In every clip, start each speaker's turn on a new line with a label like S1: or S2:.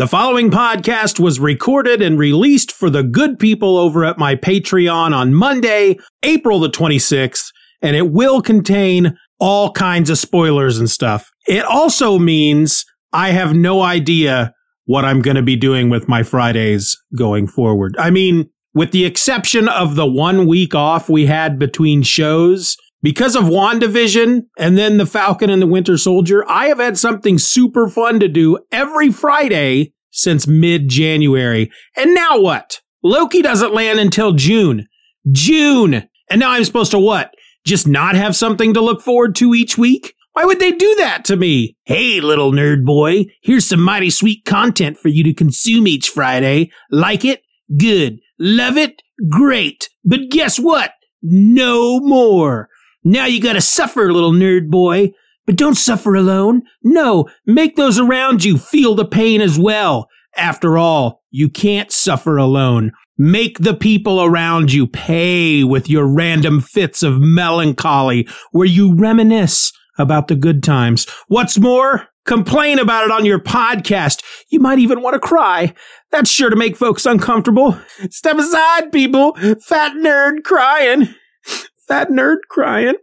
S1: The following podcast was recorded and released for the good people over at my Patreon on Monday, April the 26th, and it will contain all kinds of spoilers and stuff. It also means I have no idea what I'm going to be doing with my Fridays going forward. I mean, with the exception of the one week off we had between shows, because of WandaVision and then The Falcon and the Winter Soldier, I have had something super fun to do every Friday since mid January. And now what? Loki doesn't land until June. June! And now I'm supposed to what? Just not have something to look forward to each week? Why would they do that to me? Hey, little nerd boy, here's some mighty sweet content for you to consume each Friday. Like it? Good. Love it? Great. But guess what? No more. Now you gotta suffer, little nerd boy. But don't suffer alone. No, make those around you feel the pain as well. After all, you can't suffer alone. Make the people around you pay with your random fits of melancholy where you reminisce about the good times. What's more, complain about it on your podcast. You might even want to cry. That's sure to make folks uncomfortable. Step aside, people. Fat nerd crying. Fat nerd crying.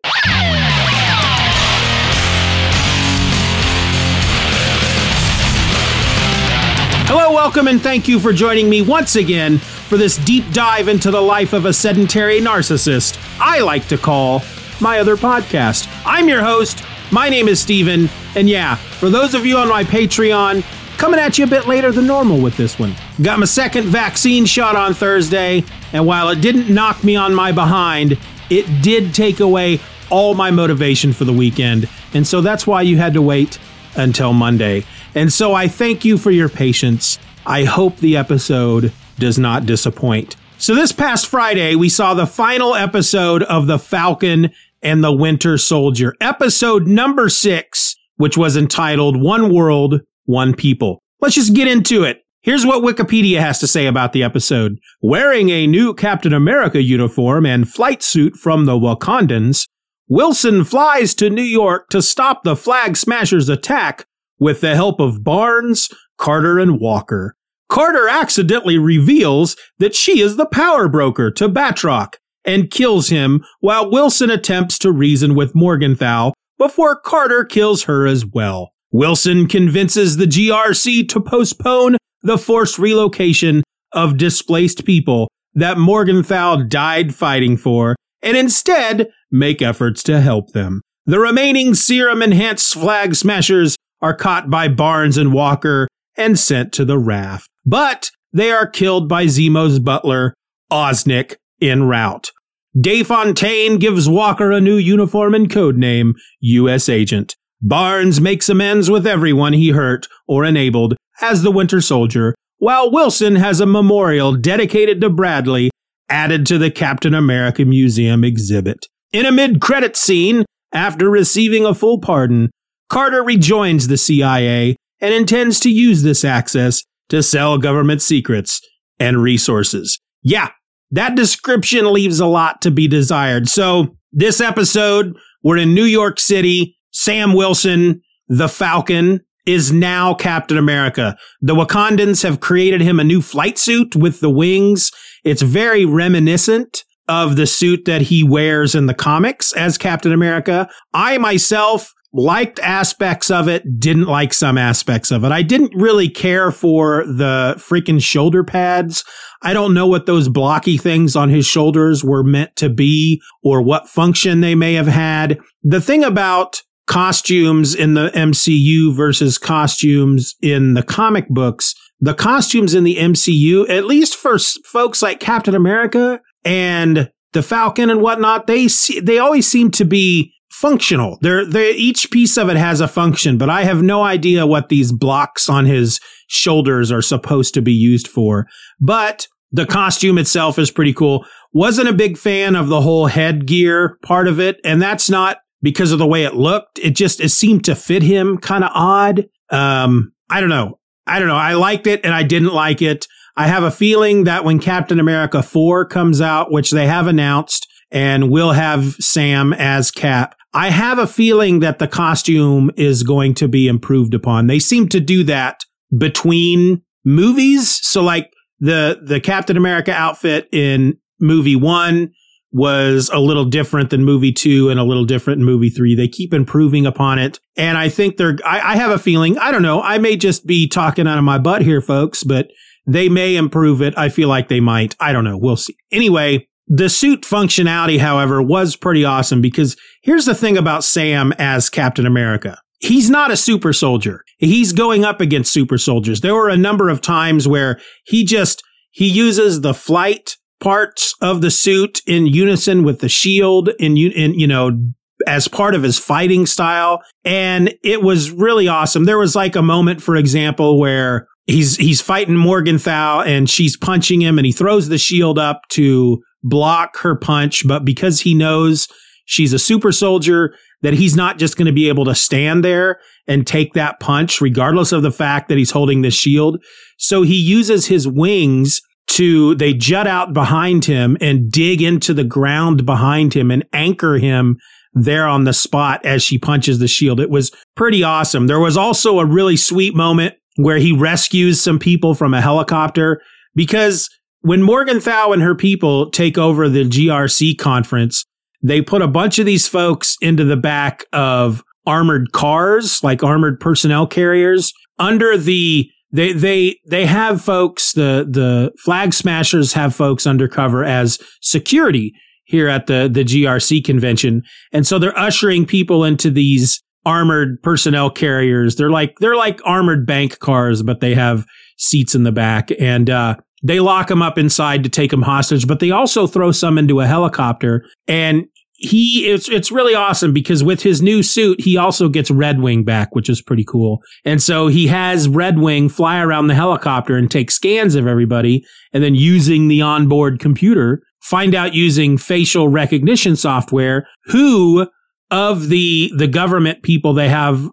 S1: Hello, welcome, and thank you for joining me once again for this deep dive into the life of a sedentary narcissist I like to call my other podcast. I'm your host. My name is Steven, and yeah, for those of you on my Patreon, coming at you a bit later than normal with this one. Got my second vaccine shot on Thursday, and while it didn't knock me on my behind, it did take away all my motivation for the weekend, and so that's why you had to wait until Monday. And so I thank you for your patience. I hope the episode does not disappoint. So this past Friday, we saw the final episode of The Falcon and the Winter Soldier, episode number six, which was entitled One World, One People. Let's just get into it. Here's what Wikipedia has to say about the episode. Wearing a new Captain America uniform and flight suit from the Wakandans, Wilson flies to New York to stop the Flag Smashers' attack with the help of Barnes, Carter, and Walker. Carter accidentally reveals that she is the power broker to Batroc and kills him while Wilson attempts to reason with Morgenthau before Carter kills her as well. Wilson convinces the GRC to postpone the forced relocation of displaced people that Morgenthau died fighting for and instead make efforts to help them. The remaining serum enhanced flag smashers are caught by Barnes and Walker and sent to the raft. But they are killed by Zemo's butler, Oeznik, en route. de Fontaine gives Walker a new uniform and code name, U.S. Agent. Barnes makes amends with everyone he hurt or enabled as the Winter Soldier, while Wilson has a memorial dedicated to Bradley added to the Captain America Museum exhibit. In a mid-credit scene, after receiving a full pardon, Carter rejoins the CIA and intends to use this access to sell government secrets and resources. Yeah, that description leaves a lot to be desired. So this episode, we're in New York City. Sam Wilson, the Falcon, is now Captain America. The Wakandans have created him a new flight suit with the wings. It's very reminiscent of the suit that he wears in the comics as Captain America. I myself liked aspects of it, didn't like some aspects of it. I didn't really care for the freaking shoulder pads. I don't know what those blocky things on his shoulders were meant to be or what function they may have had. The thing about costumes in the MCU versus costumes in the comic books, the costumes in the MCU, at least for folks like Captain America and the Falcon and whatnot, they they always seem to be functional. They're, they each piece of it has a function, but I have no idea what these blocks on his shoulders are supposed to be used for. But the costume itself is pretty cool. Wasn't a big fan of the whole headgear part of it, and that's not because of the way it looked. It just it seemed to fit him kind of odd. Um, I don't know. I don't know. I liked it and I didn't like it. I have a feeling that when Captain America 4 comes out, which they have announced, and we'll have Sam as Cap, I have a feeling that the costume is going to be improved upon. They seem to do that between movies. So like the the Captain America outfit in movie one was a little different than movie two and a little different in movie three. They keep improving upon it. And I think they're, I, I, have a feeling, I don't know, I may just be talking out of my butt here, folks, but they may improve it. I feel like they might. I don't know. We'll see. Anyway, the suit functionality, however, was pretty awesome because here's the thing about Sam as Captain America. He's not a super soldier. He's going up against super soldiers. There were a number of times where he just, he uses the flight parts of the suit in unison with the shield in, in you know, as part of his fighting style. And it was really awesome. There was like a moment, for example, where he's, he's fighting Morgenthau and she's punching him and he throws the shield up to block her punch. But because he knows she's a super soldier, that he's not just going to be able to stand there and take that punch, regardless of the fact that he's holding the shield. So he uses his wings to they jut out behind him and dig into the ground behind him and anchor him there on the spot as she punches the shield. It was pretty awesome. There was also a really sweet moment where he rescues some people from a helicopter because when Morgenthau and her people take over the GRC conference, they put a bunch of these folks into the back of armored cars, like armored personnel carriers, under the they they they have folks the the flag smashers have folks undercover as security here at the the GRC convention. And so they're ushering people into these armored personnel carriers. They're like they're like armored bank cars but they have seats in the back. And uh, they lock them up inside to take them hostage but they also throw some into a helicopter. And he it's it's really awesome because with his new suit he also gets Red Wing back, which is pretty cool. And so he has Red Wing fly around the helicopter and take scans of everybody, and then using the onboard computer, find out using facial recognition software who of the the government people they have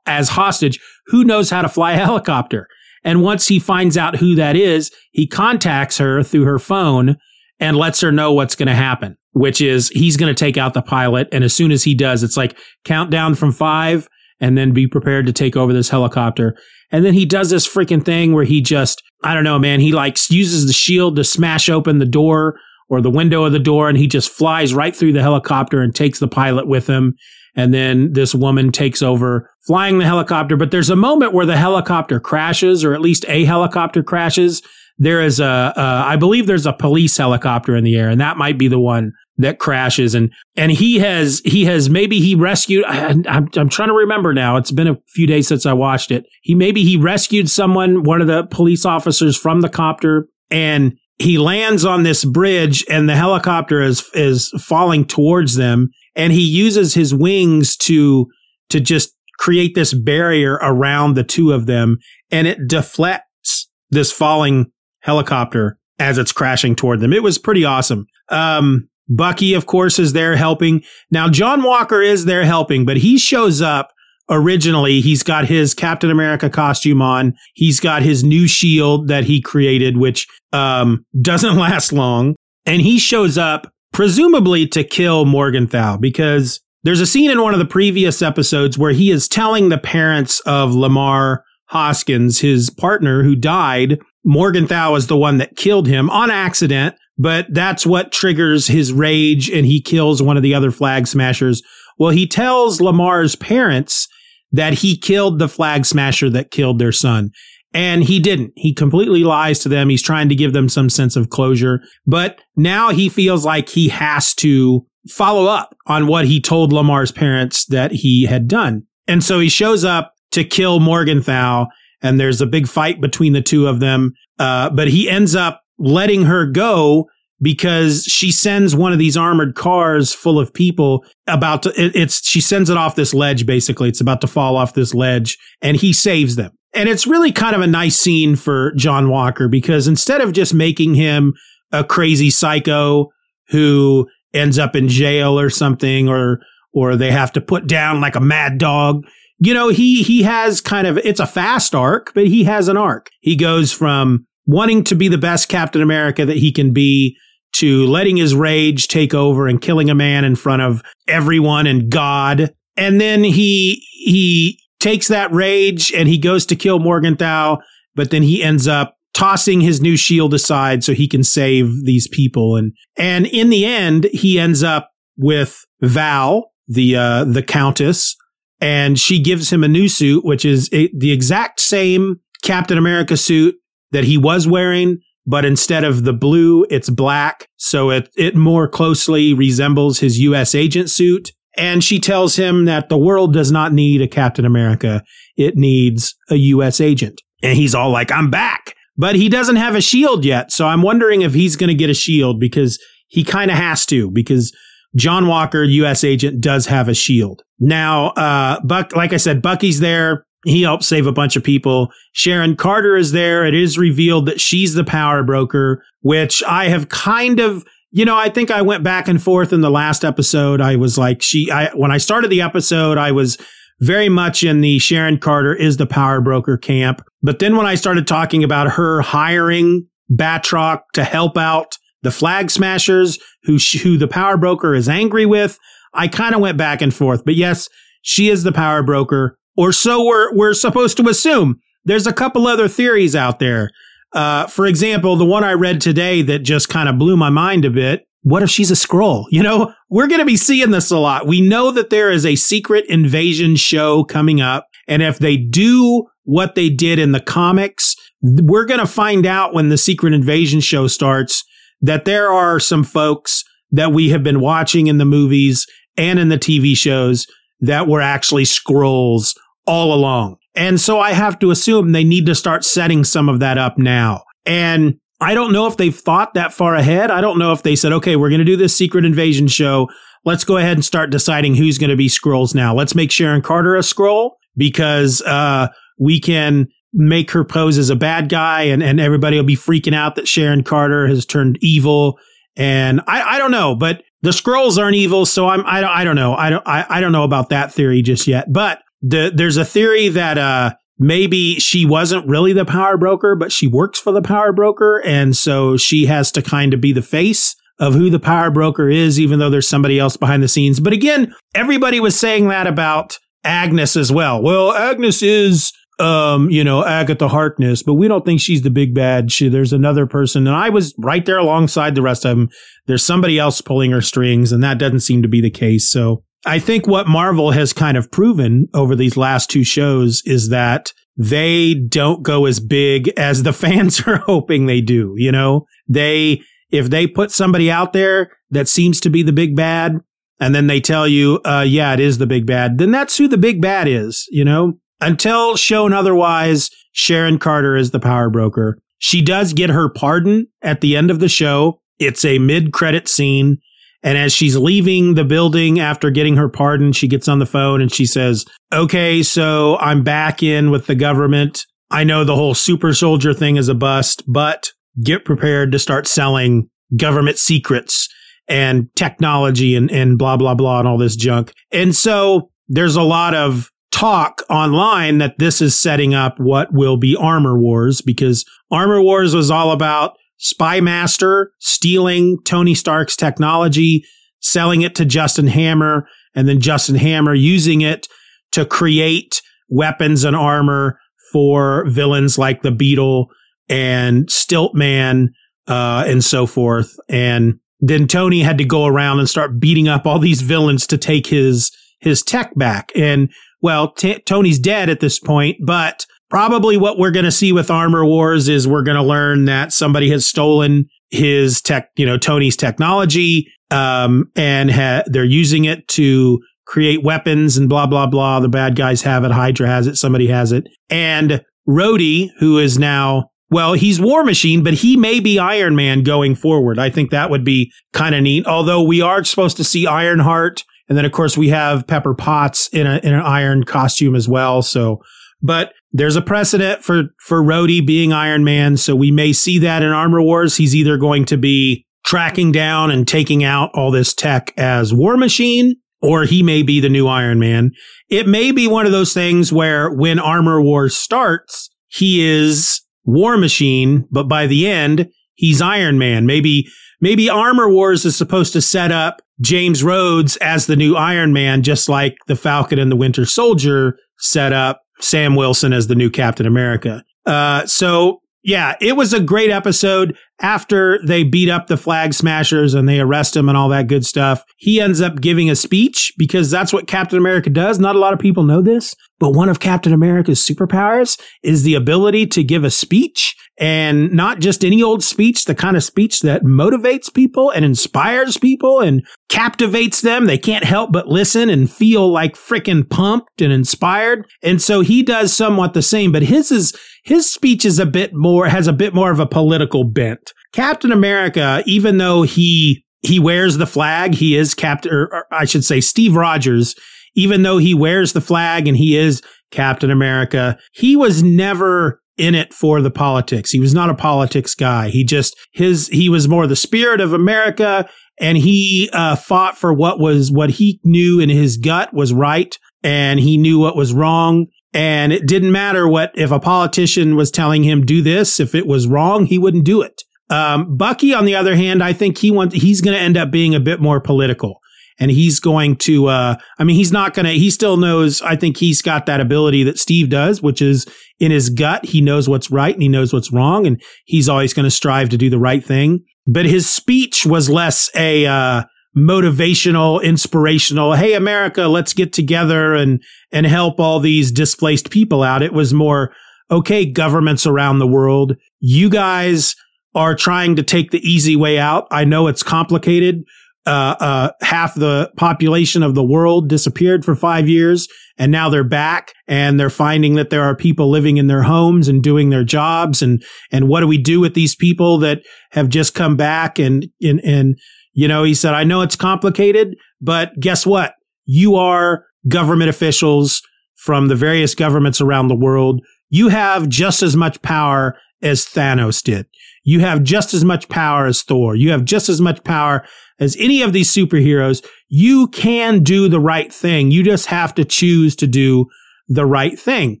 S1: as hostage who knows how to fly a helicopter. And once he finds out who that is, he contacts her through her phone and lets her know what's going to happen which is he's going to take out the pilot. And as soon as he does, it's like countdown from five and then be prepared to take over this helicopter. And then he does this freaking thing where he just, I don't know, man, he like uses the shield to smash open the door or the window of the door and he just flies right through the helicopter and takes the pilot with him. And then this woman takes over flying the helicopter. But there's a moment where the helicopter crashes, or at least a helicopter crashes. There is a, I believe there's a police helicopter in the air, and that might be the one that crashes. And and he has he has maybe he rescued I, am I'm, I'm trying to remember now. It's been a few days since I watched it. He maybe he rescued someone one of the police officers from the copter and he lands on this bridge and the helicopter is is falling towards them. And he uses his wings to to just create this barrier around the two of them and it deflects this falling helicopter as it's crashing toward them it was pretty awesome um Bucky, of course, is there helping. Now, John Walker is there helping, but he shows up originally. He's got his Captain America costume on. He's got his new shield that he created, which um, doesn't last long. And he shows up presumably to kill Morgenthau because there's a scene in one of the previous episodes where he is telling the parents of Lamar Hoskins, his partner who died. Morgenthau is the one that killed him on accident but that's what triggers his rage and he kills one of the other flag smashers. Well, he tells Lamar's parents that he killed the flag smasher that killed their son. And he didn't. He completely lies to them. He's trying to give them some sense of closure. But now he feels like he has to follow up on what he told Lamar's parents that he had done. And so he shows up to kill Morgenthau, and there's a big fight between the two of them. Uh, but he ends up letting her go because she sends one of these armored cars full of people about to, it, it's, she sends it off this ledge, basically. It's about to fall off this ledge and he saves them. And it's really kind of a nice scene for John Walker because instead of just making him a crazy psycho who ends up in jail or something or, or they have to put down like a mad dog, you know, he, he has kind of, it's a fast arc, but he has an arc. He goes from wanting to be the best Captain America that he can be to letting his rage take over and killing a man in front of everyone and God. And then he he takes that rage and he goes to kill Morgenthau but then he ends up tossing his new shield aside so he can save these people. And, and in the end, he ends up with Val, the, uh, the countess, and she gives him a new suit, which is a, the exact same Captain America suit that he was wearing, but instead of the blue, it's black. So it, it more closely resembles his U.S. agent suit. And she tells him that the world does not need a Captain America. It needs a U.S. agent. And he's all like, I'm back. But he doesn't have a shield yet. So I'm wondering if he's going to get a shield because he kind of has to because John Walker, U.S. agent, does have a shield. Now, uh, Buck, like I said, Bucky's there. He helps save a bunch of people. Sharon Carter is there. It is revealed that she's the power broker, which I have kind of, you know, I think I went back and forth in the last episode. I was like, she, I, when I started the episode, I was very much in the Sharon Carter is the power broker camp. But then when I started talking about her hiring Batroc to help out the flag smashers who, who the power broker is angry with, I kind of went back and forth. But yes, she is the power broker or so we're, we're supposed to assume. There's a couple other theories out there. Uh, for example, the one I read today that just kind of blew my mind a bit. What if she's a Skrull? You know, we're going to be seeing this a lot. We know that there is a secret invasion show coming up. And if they do what they did in the comics, we're going to find out when the secret invasion show starts that there are some folks that we have been watching in the movies and in the TV shows that were actually Skrulls all along. And so I have to assume they need to start setting some of that up now. And I don't know if they've thought that far ahead. I don't know if they said, okay, we're going to do this secret invasion show. Let's go ahead and start deciding who's going to be Skrulls now. Let's make Sharon Carter a Skrull because, uh, we can make her pose as a bad guy and, and everybody will be freaking out that Sharon Carter has turned evil. And I, I don't know, but the Skrulls aren't evil. So I'm, I don't, I don't know. I don't, I, I don't know about that theory just yet, but the, there's a theory that uh, maybe she wasn't really the power broker, but she works for the power broker. And so she has to kind of be the face of who the power broker is, even though there's somebody else behind the scenes. But again, everybody was saying that about Agnes as well. Well, Agnes is, um, you know, Agatha Harkness, but we don't think she's the big bad. She, there's another person. And I was right there alongside the rest of them. There's somebody else pulling her strings, and that doesn't seem to be the case. So I think what Marvel has kind of proven over these last two shows is that they don't go as big as the fans are hoping they do. You know, they, if they put somebody out there that seems to be the big bad and then they tell you, uh, yeah, it is the big bad, then that's who the big bad is, you know, until shown otherwise, Sharon Carter is the power broker. She does get her pardon at the end of the show. It's a mid credit scene and as she's leaving the building after getting her pardon, she gets on the phone and she says, Okay, so I'm back in with the government. I know the whole super soldier thing is a bust, but get prepared to start selling government secrets and technology and, and blah, blah, blah, and all this junk. And so there's a lot of talk online that this is setting up what will be Armor Wars because Armor Wars was all about Spymaster stealing Tony Stark's technology, selling it to Justin Hammer, and then Justin Hammer using it to create weapons and armor for villains like the Beetle and Stiltman, uh, and so forth. And then Tony had to go around and start beating up all these villains to take his his tech back. And well, t- Tony's dead at this point, but probably what we're going to see with Armor Wars is we're going to learn that somebody has stolen his tech, you know, Tony's technology, um, and ha- they're using it to create weapons and blah, blah, blah. The bad guys have it. Hydra has it. Somebody has it. And Rhodey, who is now, well, he's War Machine, but he may be Iron Man going forward. I think that would be kind of neat. Although we are supposed to see Ironheart. And then, of course, we have Pepper Potts in, a, in an iron costume as well. So but there's a precedent for, for Rhodey being Iron Man. So we may see that in Armor Wars. He's either going to be tracking down and taking out all this tech as War Machine, or he may be the new Iron Man. It may be one of those things where when Armor Wars starts, he is War Machine, but by the end, he's Iron Man. Maybe, maybe Armor Wars is supposed to set up James Rhodes as the new Iron Man, just like the Falcon and the Winter Soldier set up Sam Wilson as the new Captain America. Uh, so yeah, it was a great episode. After they beat up the flag smashers and they arrest him and all that good stuff, he ends up giving a speech because that's what Captain America does. Not a lot of people know this, but one of Captain America's superpowers is the ability to give a speech and not just any old speech, the kind of speech that motivates people and inspires people and captivates them. They can't help but listen and feel like freaking pumped and inspired. And so he does somewhat the same, but his is, his speech is a bit more, has a bit more of a political bent. Captain America, even though he, he wears the flag, he is Captain, or, I should say Steve Rogers, even though he wears the flag and he is Captain America, he was never in it for the politics. He was not a politics guy. He just his he was more the spirit of America, and he uh, fought for what was what he knew in his gut was right, and he knew what was wrong. And it didn't matter what if a politician was telling him do this. If it was wrong, he wouldn't do it. Um, Bucky, on the other hand, I think he wants he's going to end up being a bit more political and he's going to uh, i mean he's not to he still knows i think he's got that ability that steve does which is in his gut he knows what's right and he knows what's wrong and he's always going to strive to do the right thing. But his speech was less a uh, motivational inspirational hey america let's get together and and help all these displaced people out. It was more okay governments around the world you guys are trying to take the easy way out. I know it's complicated uh, uh, half the population of the world disappeared for five years and now they're back and they're finding that there are people living in their homes and doing their jobs and and what do we do with these people that have just come back? And and and you know he said I know it's complicated but guess what? You are government officials from the various governments around the world. You have just as much power as Thanos did. You have just as much power as Thor. You have just as much power as any of these superheroes, you can do the right thing. You just have to choose to do the right thing.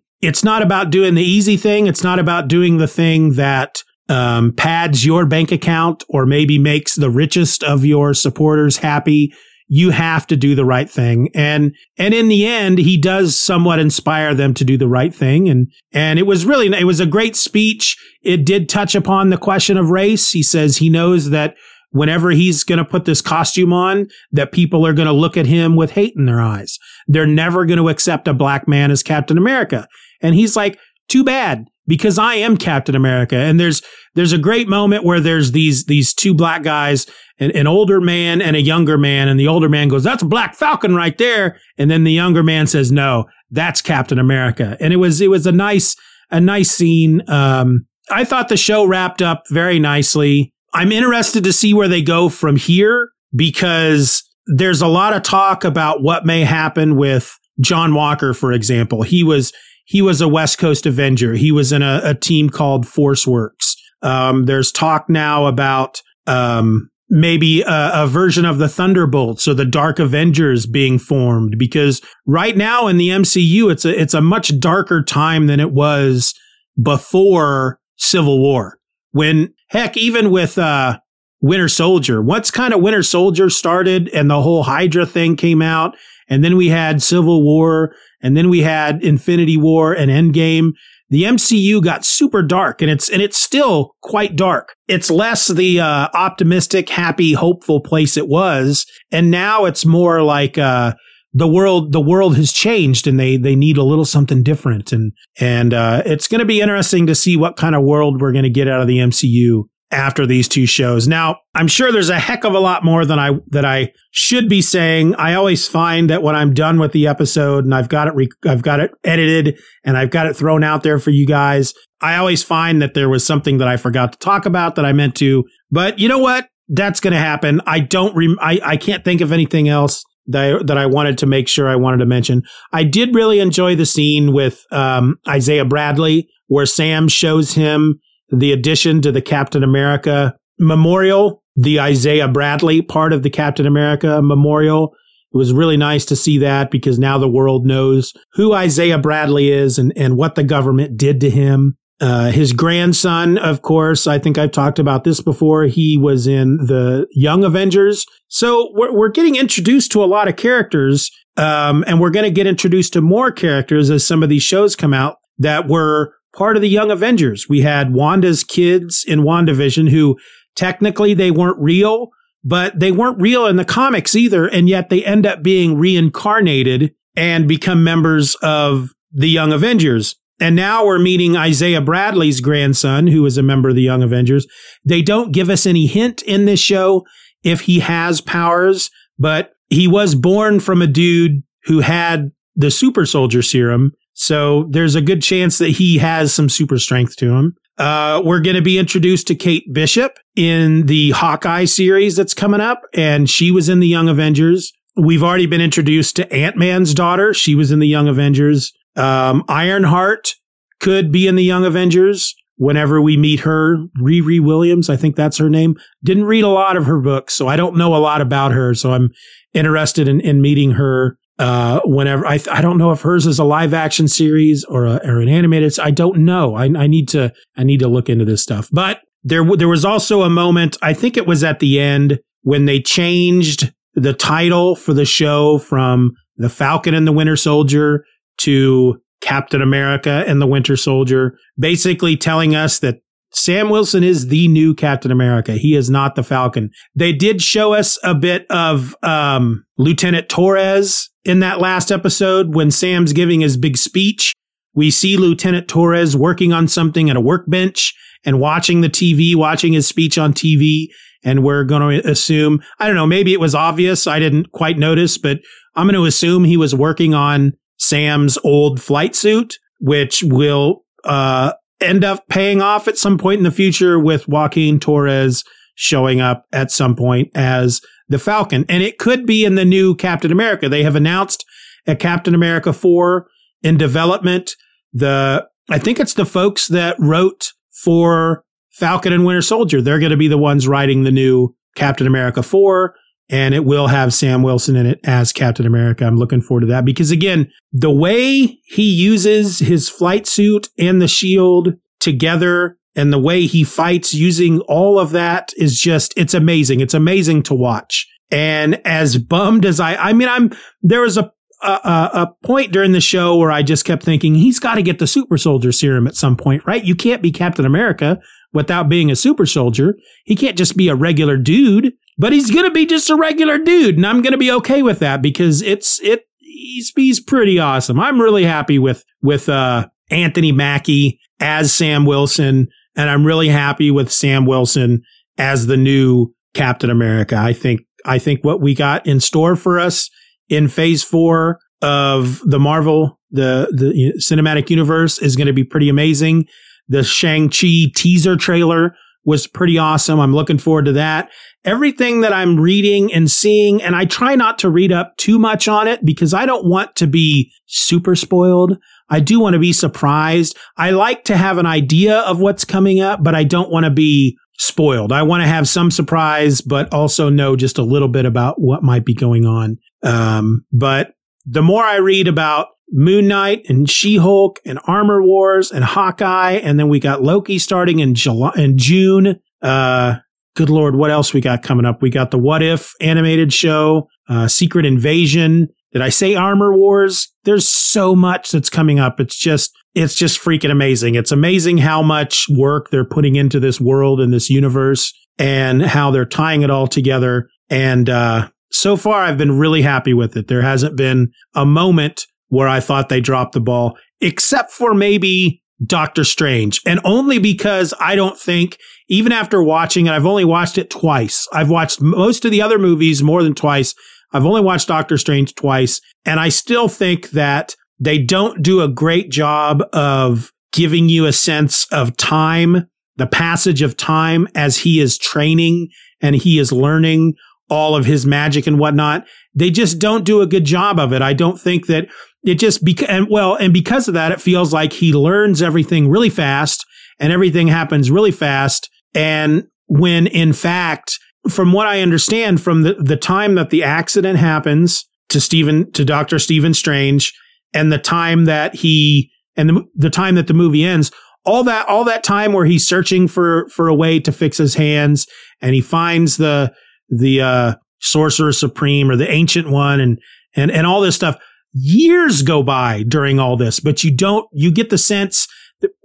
S1: It's not about doing the easy thing. It's not about doing the thing that um, pads your bank account or maybe makes the richest of your supporters happy. You have to do the right thing. And, and in the end, he does somewhat inspire them to do the right thing. And, and it was really, it was a great speech. It did touch upon the question of race. He says he knows that whenever he's going to put this costume on, that people are going to look at him with hate in their eyes. They're never going to accept a black man as Captain America. And he's like, too bad because I am Captain America. And there's, there's a great moment where there's these, these two black guys, an, an older man and a younger man. And the older man goes, that's Black Falcon right there. And then the younger man says, no, that's Captain America. And it was, it was a nice, a nice scene. Um, I thought the show wrapped up very nicely. I'm interested to see where they go from here because there's a lot of talk about what may happen with John Walker, for example. He was he was a West Coast Avenger. He was in a, a team called Force Works. Um, there's talk now about um, maybe a, a, version of the Thunderbolts or the Dark Avengers being formed because right now in the MCU, it's a it's a much darker time than it was before Civil War when heck, even with, uh, Winter Soldier, once kind of Winter Soldier started and the whole Hydra thing came out, and then we had Civil War, and then we had Infinity War and Endgame. The MCU got super dark and it's, and it's still quite dark. It's less the, uh, optimistic, happy, hopeful place it was. And now it's more like, uh, the world the world has changed and they they need a little something different and and uh, it's going to be interesting to see what kind of world we're going to get out of the MCU after these two shows. Now, I'm sure there's a heck of a lot more than I that I should be saying. I always find that when I'm done with the episode and I've got it I've got it edited and I've got it thrown out there for you guys, I always find that there was something that I forgot to talk about that I meant to. But you know what? That's going to happen. I don't re- I I can't think of anything else that I, that I wanted to make sure I wanted to mention. I did really enjoy the scene with um, Isaiah Bradley where Sam shows him the addition to the Captain America memorial, the Isaiah Bradley part of the Captain America memorial. It was really nice to see that because now the world knows who Isaiah Bradley is and, and what the government did to him. Uh, his grandson, of course, I think I've talked about this before. He was in the Young Avengers. So we're, we're getting introduced to a lot of characters. Um, and we're going to get introduced to more characters as some of these shows come out that were part of the Young Avengers. We had Wanda's kids in WandaVision who technically they weren't real, but they weren't real in the comics either. And yet they end up being reincarnated and become members of the Young Avengers. And now we're meeting Isaiah Bradley's grandson, who is a member of the Young Avengers. They don't give us any hint in this show if he has powers, but he was born from a dude who had the super soldier serum. So there's a good chance that he has some super strength to him. Uh, we're going to be introduced to Kate Bishop in the Hawkeye series that's coming up, and she was in the Young Avengers. We've already been introduced to Ant Man's daughter. She was in the Young Avengers. Um, Ironheart could be in the Young Avengers whenever we meet her. Riri Williams, I think that's her name. Didn't read a lot of her books, so I don't know a lot about her. So I'm interested in, in meeting her uh, whenever I, I don't know if hers is a live action series or a, or an animated. I don't know. I, I need to I need to look into this stuff. But there there was also a moment. I think it was at the end when they changed the title for the show from the Falcon and the Winter Soldier to Captain America and the Winter Soldier, basically telling us that Sam Wilson is the new Captain America. He is not the Falcon. They did show us a bit of um, Lieutenant Torres in that last episode when Sam's giving his big speech. We see Lieutenant Torres working on something at a workbench and watching the TV, watching his speech on TV. And we're going to assume, I don't know, maybe it was obvious. I didn't quite notice, but I'm going to assume he was working on Sam's old flight suit, which will uh, end up paying off at some point in the future with Joaquin Torres showing up at some point as the Falcon. And it could be in the new Captain America. They have announced a Captain America 4 in development. The, I think it's the folks that wrote for Falcon and Winter Soldier. They're going to be the ones writing the new Captain America 4 and it will have Sam Wilson in it as Captain America. I'm looking forward to that because again, the way he uses his flight suit and the shield together and the way he fights using all of that is just, it's amazing. It's amazing to watch. And as bummed as I, I mean, I'm, there was a, a, a point during the show where I just kept thinking he's got to get the super soldier serum at some point, right? You can't be Captain America without being a super soldier. He can't just be a regular dude but he's going to be just a regular dude. And I'm going to be okay with that because it's, it, he's, he's pretty awesome. I'm really happy with, with, uh, Anthony Mackie as Sam Wilson. And I'm really happy with Sam Wilson as the new Captain America. I think, I think what we got in store for us in phase four of the Marvel, the, the cinematic universe is going to be pretty amazing. The Shang-Chi teaser trailer was pretty awesome. I'm looking forward to that everything that I'm reading and seeing, and I try not to read up too much on it because I don't want to be super spoiled. I do want to be surprised. I like to have an idea of what's coming up, but I don't want to be spoiled. I want to have some surprise, but also know just a little bit about what might be going on. Um, but the more I read about Moon Knight and She Hulk and Armor Wars and Hawkeye, and then we got Loki starting in July in June. Uh, good lord, what else we got coming up? We got the What If animated show, uh, Secret Invasion. Did I say Armor Wars? There's so much that's coming up. It's just, it's just freaking amazing. It's amazing how much work they're putting into this world and this universe and how they're tying it all together. And, uh, so far I've been really happy with it. There hasn't been a moment where I thought they dropped the ball, except for maybe Doctor Strange. And only because I don't think even after watching it, I've only watched it twice. I've watched most of the other movies more than twice. I've only watched Doctor Strange twice. And I still think that they don't do a great job of giving you a sense of time, the passage of time as he is training and he is learning all of his magic and whatnot. They just don't do a good job of it. I don't think that it just because, and well, and because of that, it feels like he learns everything really fast and everything happens really fast. And when in fact, from what I understand, from the, the time that the accident happens to Stephen, to Dr. Stephen Strange and the time that he, and the, the time that the movie ends, all that, all that time where he's searching for, for a way to fix his hands and he finds the, the, uh, sorcerer supreme or the ancient one and, and, and all this stuff. Years go by during all this, but you don't, you get the sense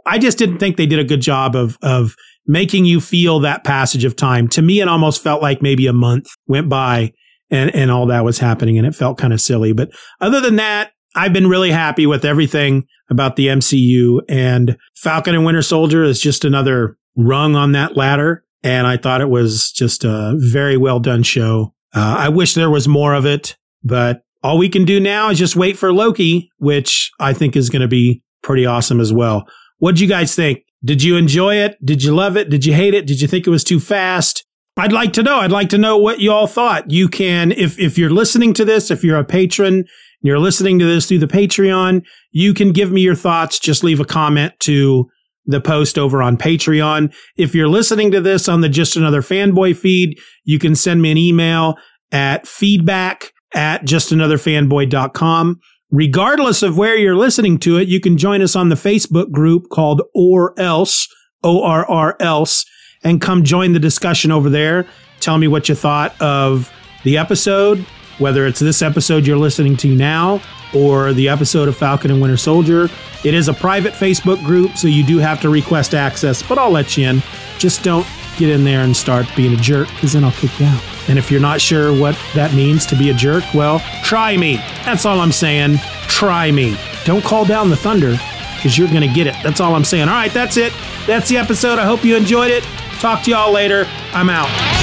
S1: I just didn't think they did a good job of of making you feel that passage of time. To me, it almost felt like maybe a month went by and, and all that was happening and it felt kind of silly. But other than that, I've been really happy with everything about the MCU and Falcon and Winter Soldier is just another rung on that ladder. And I thought it was just a very well done show. Uh, I wish there was more of it, but all we can do now is just wait for Loki, which I think is going to be pretty awesome as well. What did you guys think? Did you enjoy it? Did you love it? Did you hate it? Did you think it was too fast? I'd like to know. I'd like to know what you all thought. You can, if, if you're listening to this, if you're a patron, you're listening to this through the Patreon, you can give me your thoughts. Just leave a comment to the post over on Patreon. If you're listening to this on the Just Another Fanboy feed, you can send me an email at feedback at justanotherfanboy.com. Regardless of where you're listening to it, you can join us on the Facebook group called Or Else, O R R Else, and come join the discussion over there. Tell me what you thought of the episode, whether it's this episode you're listening to now or the episode of Falcon and Winter Soldier. It is a private Facebook group, so you do have to request access, but I'll let you in. Just don't get in there and start being a jerk because then I'll kick you out. And if you're not sure what that means to be a jerk, well, try me. That's all I'm saying. Try me. Don't call down the thunder because you're going to get it. That's all I'm saying. All right, that's it. That's the episode. I hope you enjoyed it. Talk to y'all later. I'm out.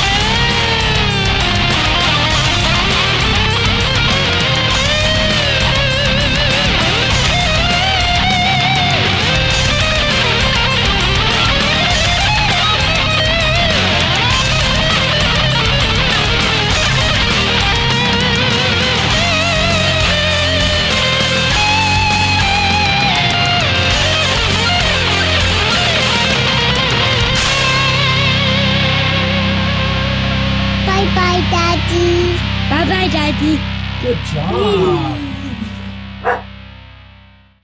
S1: Good job.